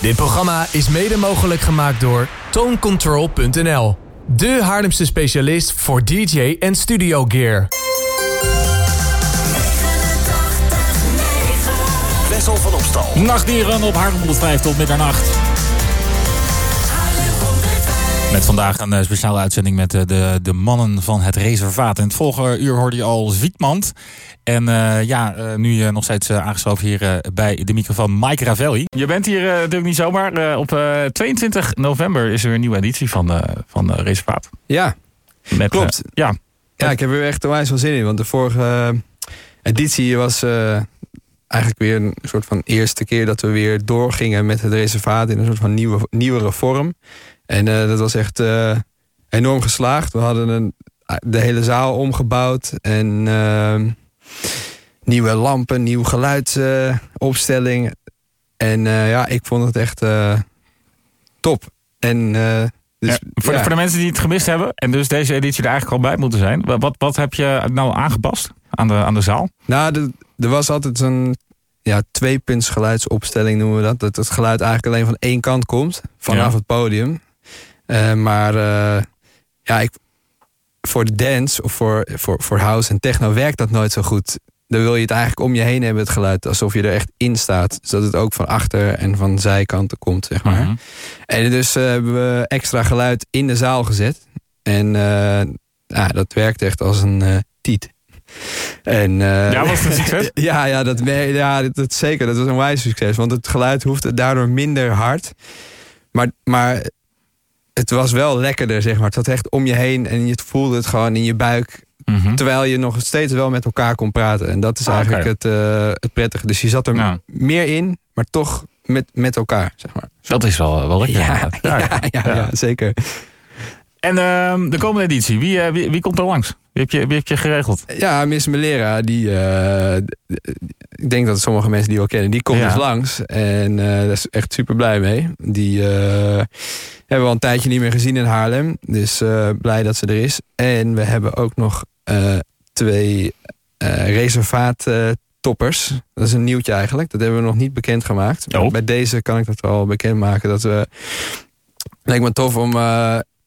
Dit programma is mede mogelijk gemaakt door tonecontrol.nl. De Haarlemse specialist voor DJ en studio gear. Wessel van Opstal. Nachtdieren op Haarlem 105 tot middernacht. Met vandaag een eh, speciale uitzending met eh, de, de mannen van het reservaat. In het vorige uur hoorde je al Zwietmand. En uh, ja, uh, nu uh, nog steeds aangesloten hier bij de microfoon Mike Ravelli. Je bent hier natuurlijk niet zomaar. op 22 november is er een nieuwe editie van, van Reservaat. Ja, Met, klopt. ja. Ja, ik heb er echt onwijs veel zin in. Want de vorige editie was eigenlijk weer een soort van eerste keer dat we weer doorgingen met het reservaat in een soort van nieuwe, nieuwere vorm. En dat was echt enorm geslaagd. We hadden een, de hele zaal omgebouwd en nieuwe lampen, nieuw geluidsopstelling. en uh, ja, ik vond het echt top. En, dus, ja, voor, ja. De, voor, de, mensen die het gemist hebben en dus deze editie er eigenlijk al bij moeten zijn. Wat, wat heb je nou aangepast aan de, aan de zaal? Nou, er was altijd zo'n ja, geluidsopstelling noemen we dat. Dat het geluid eigenlijk alleen van één kant komt, vanaf ja. het podium. Maar ja, ik, voor de dance of voor, voor, voor house en techno werkt dat nooit zo goed. Dan wil je het eigenlijk om je heen hebben, het geluid. Alsof je er echt in staat. Zodat het ook van achter en van zijkanten komt, zeg maar. Mhm. Mm -hmm. En dus uh, hebben we extra geluid in de zaal gezet. En uh, ja, dat werkt echt als een uh, tiet. En, ja, was het een succes? ja, ja, dat, ja dat, dat, zeker. Dat was een wijs succes. Want het geluid hoeft daardoor minder hard. Maar, maar het was wel lekkerder, zeg maar. Het zat echt om je heen en je voelde het gewoon in je buik. Mm -hmm. Terwijl je nog steeds wel met elkaar kon praten. En dat is Ah, eigenlijk het, uh, het prettige. Dus je zat er Ja. meer in, maar toch met, met elkaar, zeg maar. Dat is wel, wel lekker. Ja, ja, ja, zeker. En ehm, de komende editie, wie, eh, wie, wie komt er langs? Wie heb je, wie heb je geregeld? Ja, Miss Melera, die, eh, ik denk dat sommige mensen die wel kennen, die komt Ja. dus langs. En eh, daar is echt super blij mee. Die hebben we al een tijdje niet meer gezien in Haarlem. Dus blij dat ze er is. En we hebben ook nog twee eh reservaat eh, toppers. Dat is een nieuwtje eigenlijk. Dat hebben we nog niet bekendgemaakt. Oh. Bij deze kan ik dat wel bekendmaken. Dat we, lijkt me tof om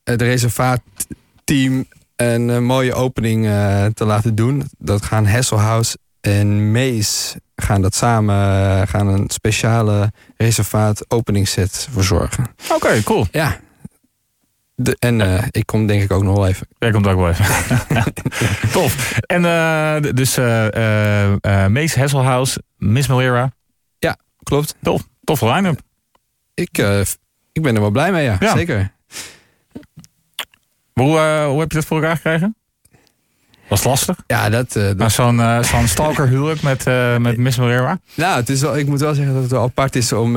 het reservaatteam een eh, mooie opening eh, te laten doen. Dat gaan Hesselhouse en Mees gaan dat samen eh, gaan een speciale reservaat openingsset verzorgen. Oké, cool. Ja. De, en ik kom denk ik ook nog wel even. Jij komt ook wel even. Tof. En dus eh, Mees Hasselhouse, Miss Malera. Klopt. Tof. Toffe line-up. Ik, ik ben er wel blij mee, ja. Ja. Zeker. Hoe, eh, hoe heb je dat voor elkaar gekregen? Was lastig? Ja, dat, dat- Nou, zo'n zo'n stalker huwelijk met, eh, met Miss Malera. nou, het is wel, ik moet wel zeggen dat het wel apart is om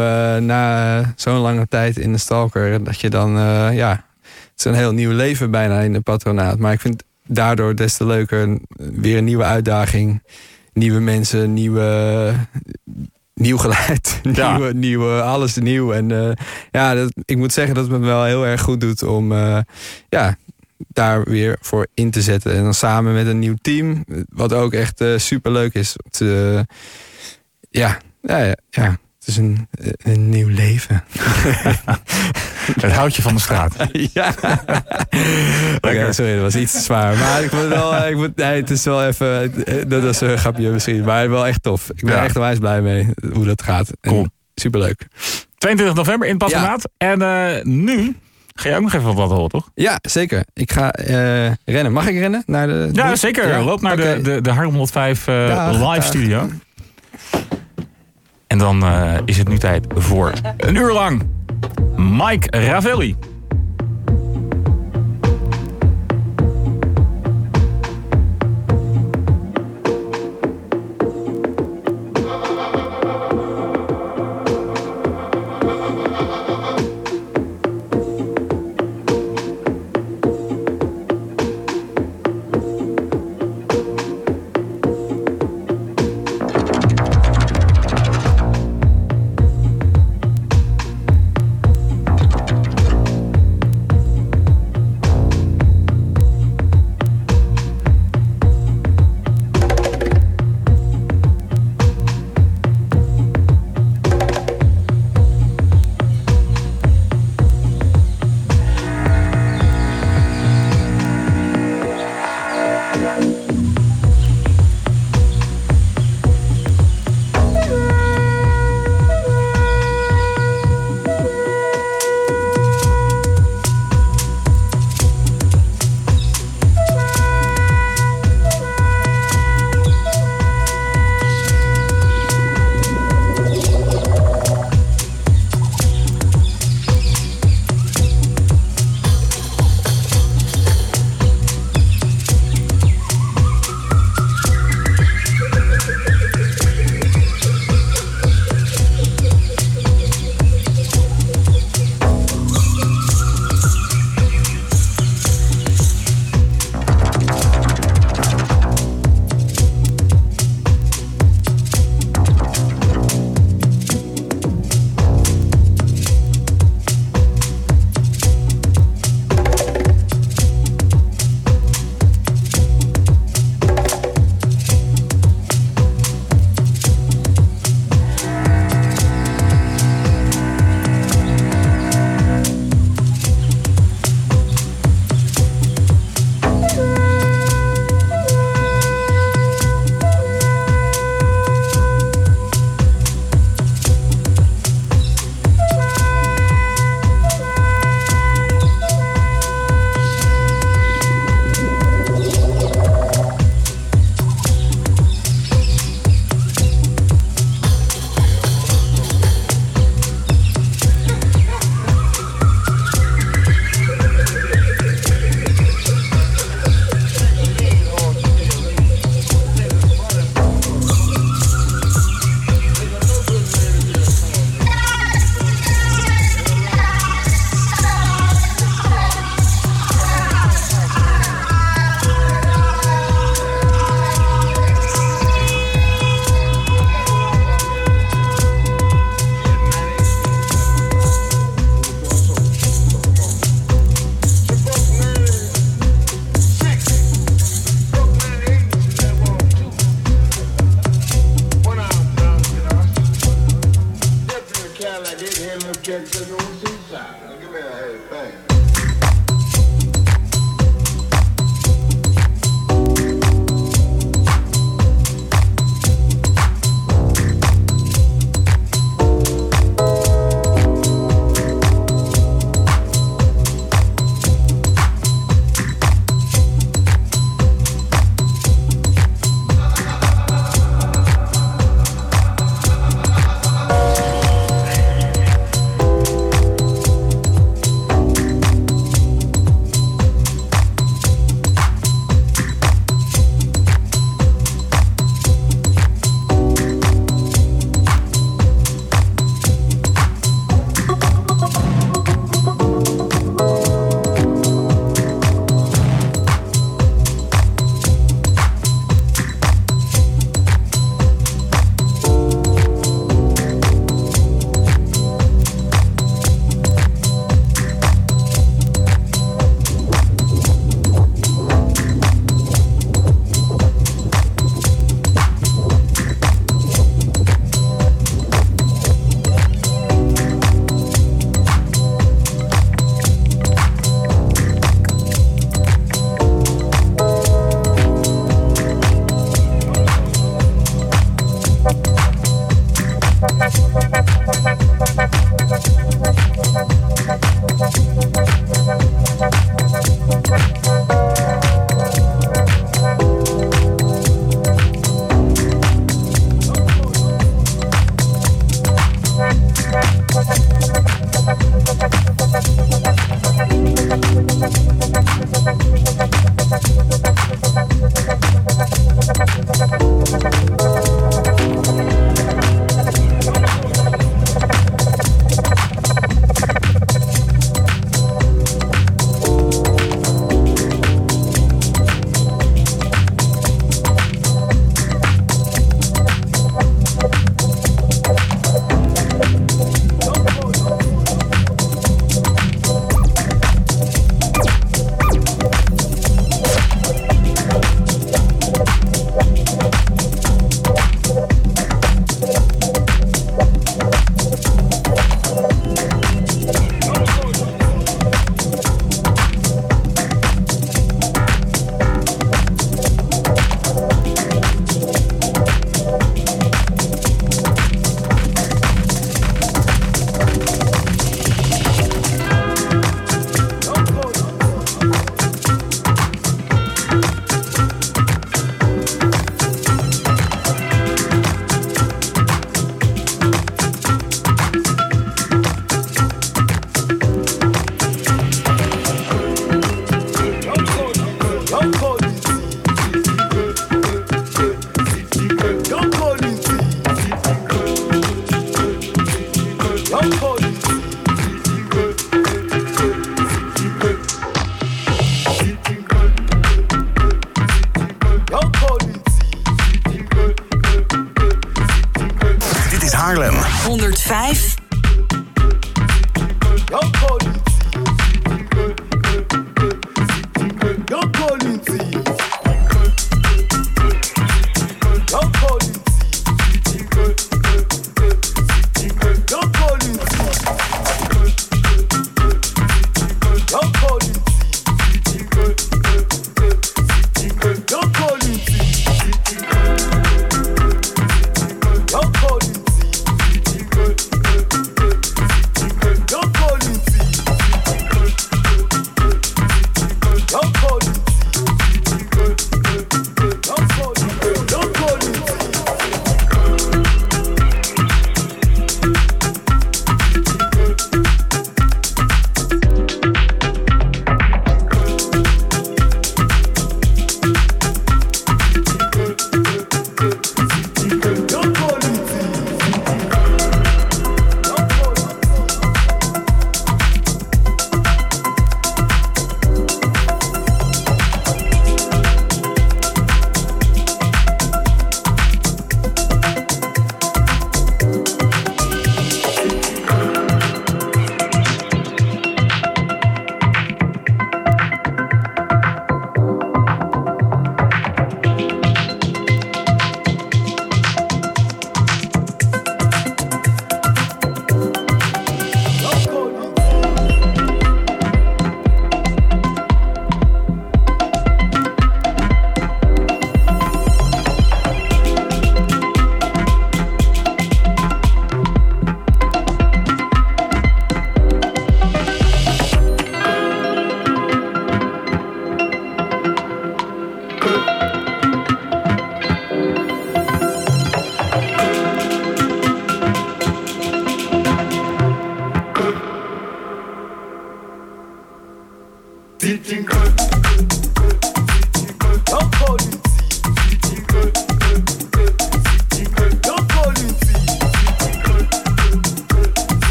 na zo'n lange tijd in de stalker, dat je dan, ja, het is een heel nieuw leven bijna in de patronaat. Maar ik vind daardoor des te leuker, weer een nieuwe uitdaging, nieuwe mensen, nieuwe, nieuw geluid, Ja. nieuwe, nieuwe, alles nieuw. En ja, dat, ik moet zeggen dat het me wel heel erg goed doet om, ja, daar weer voor in te zetten. En dan samen met een nieuw team, wat ook echt super leuk is. Het, eh, ja, ja, ja, ja, het is een, een nieuw leven. Het houtje van de straat. ja. Sorry, dat was iets te zwaar. Maar ik moet wel, eh, ik moet, nee, het is wel even, eh, dat is een grapje misschien. Maar wel echt tof. Ik ben Ja. echt wijs blij mee hoe dat gaat. En Cool. Superleuk. 22 november in het patronaat. En eh, nu ga je ook nog even wat horen, toch? Ja, zeker. Ik ga eh, rennen. Mag ik rennen? Naar de Ja, zeker. Ja? Loop naar de, de, de Harlem 105 eh, Dag, live dag. studio. En dan eh, is het nu tijd voor een uur lang Mike Ravelli.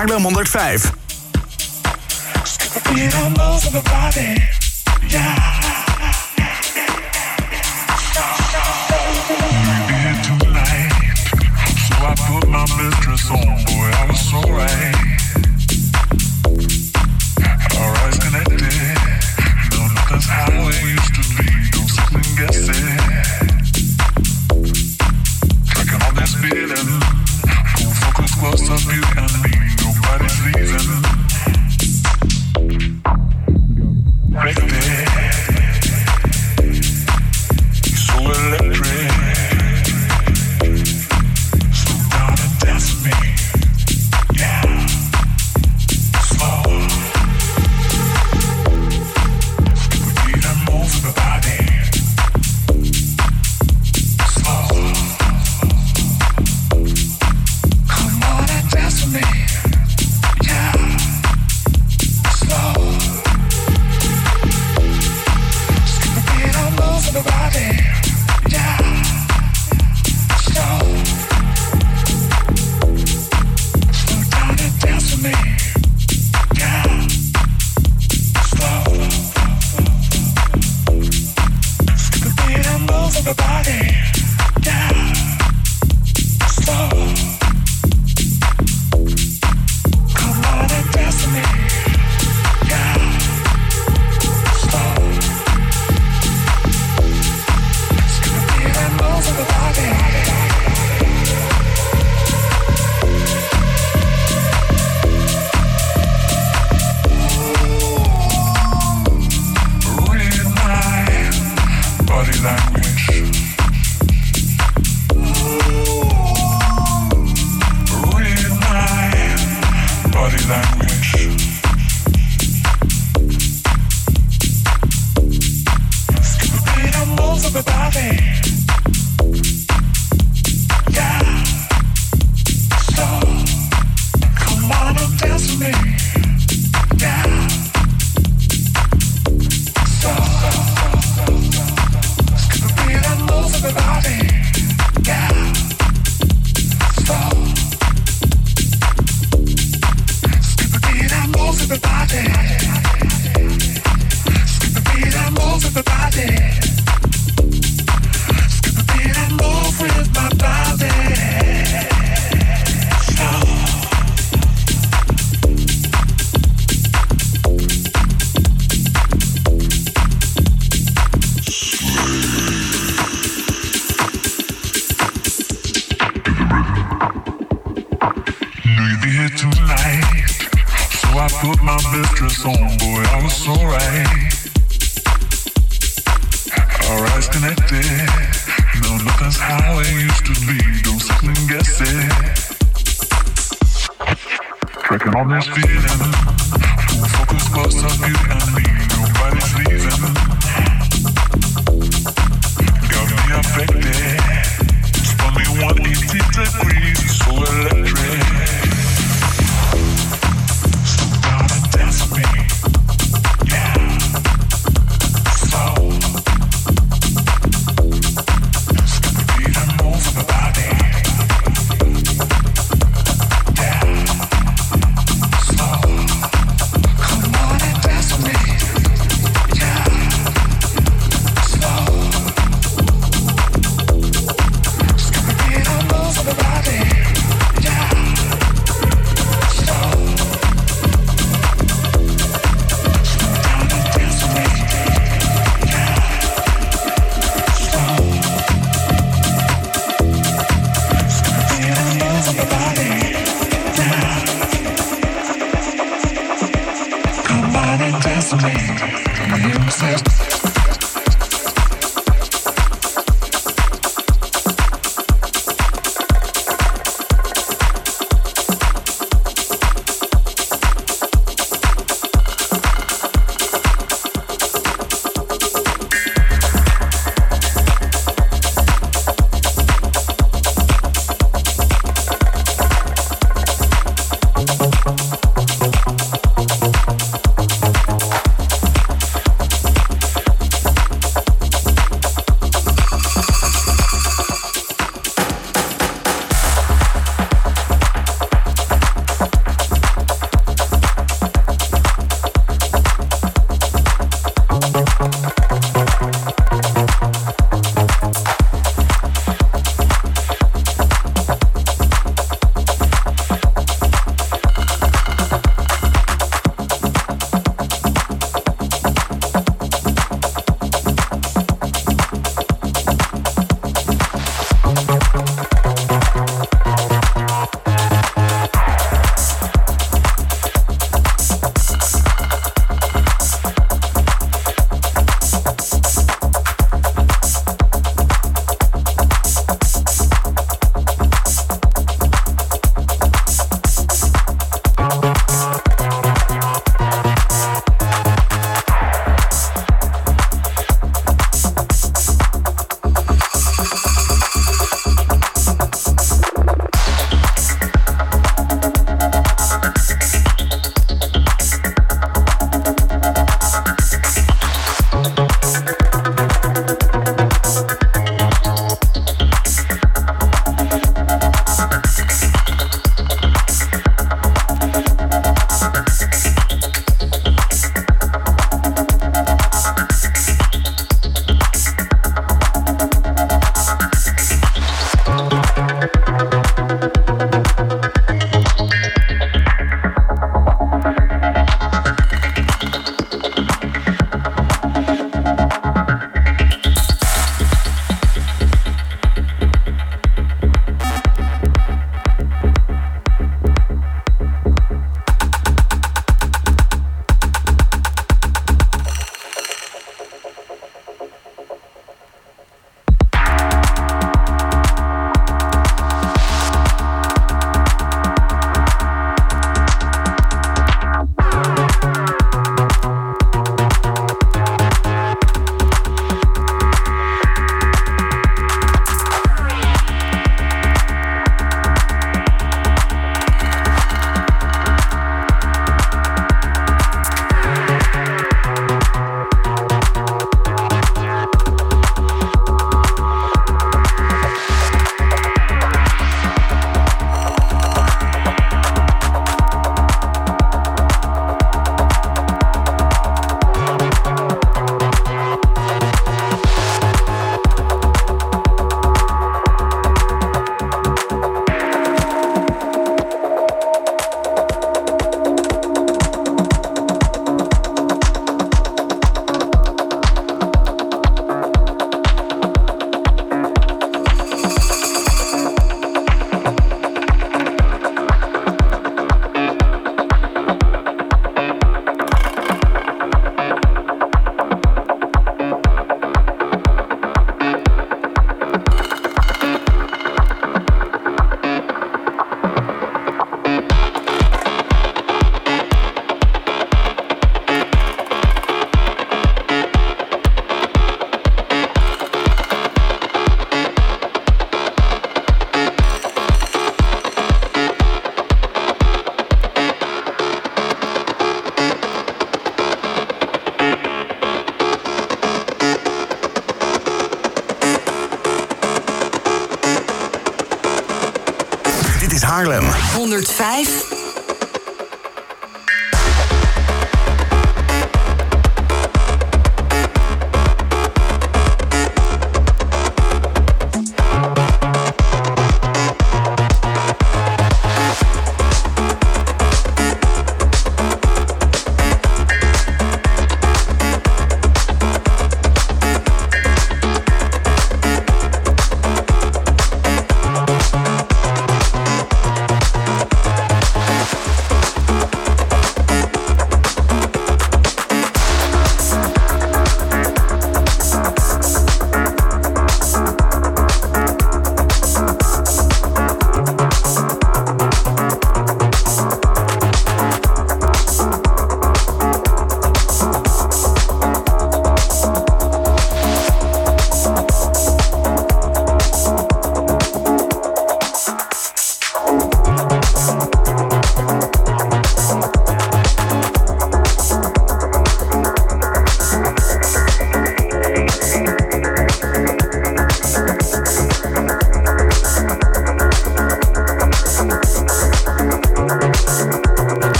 Haarlem 105.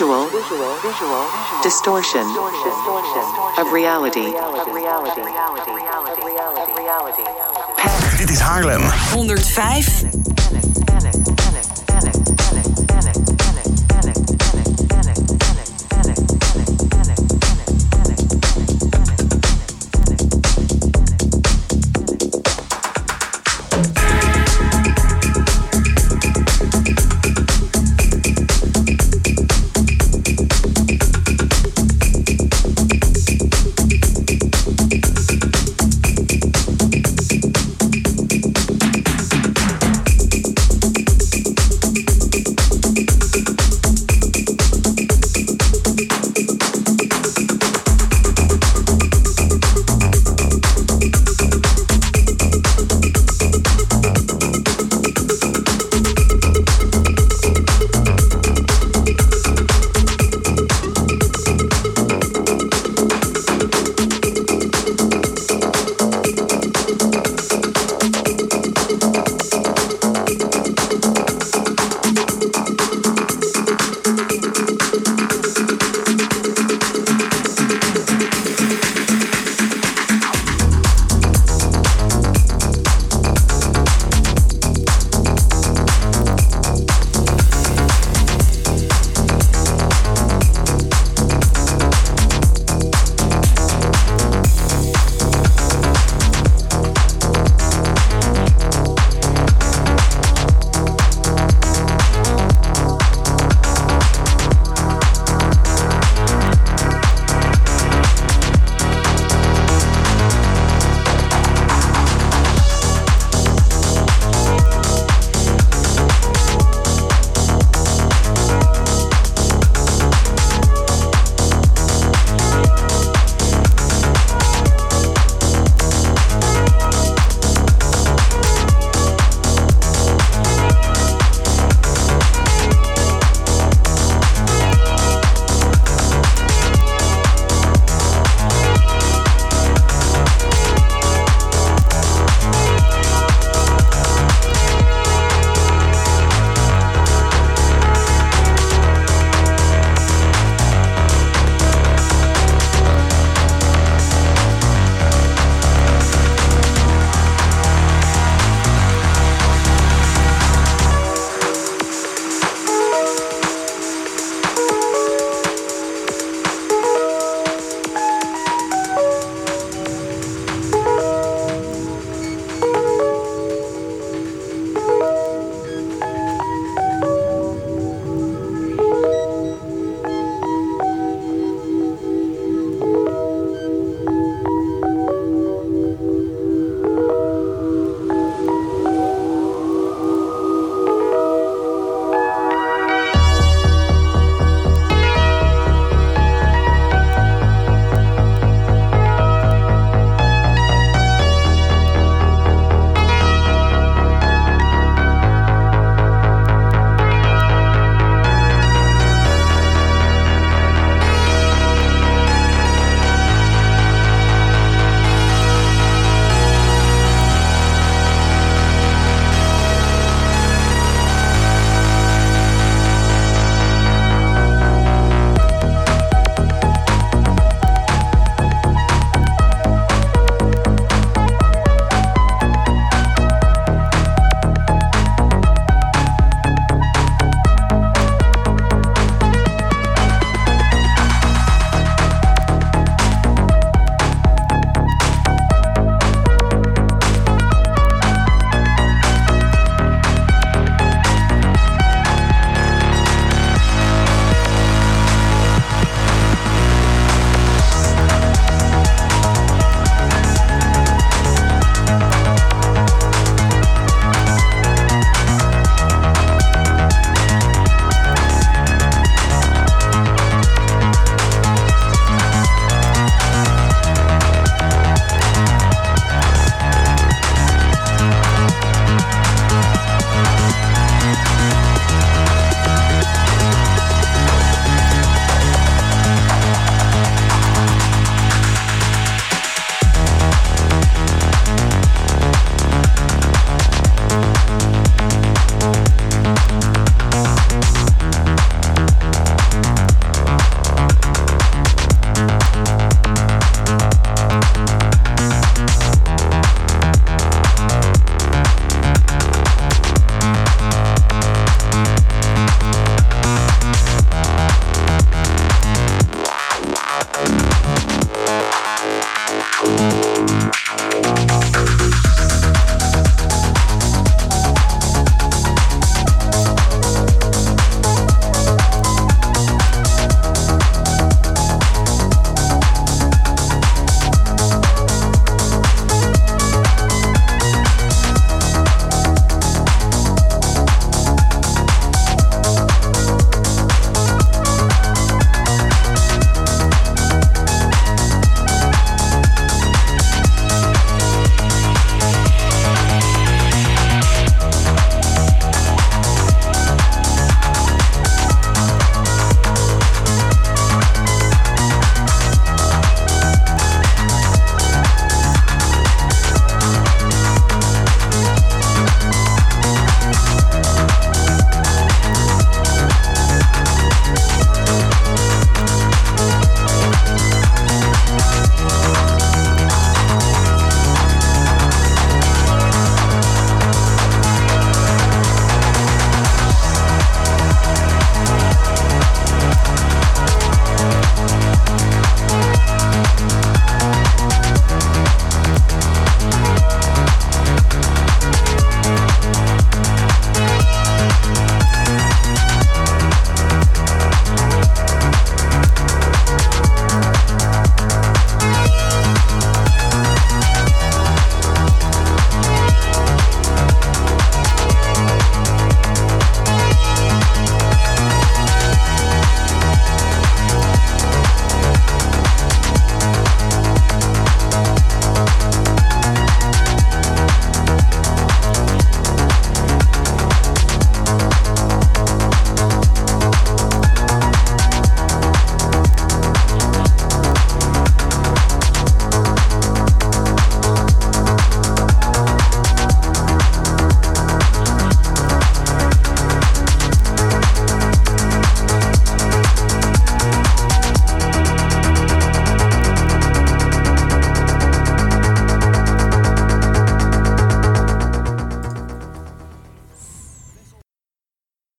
Visual, distortion of reality. Dit is Haarlem. 105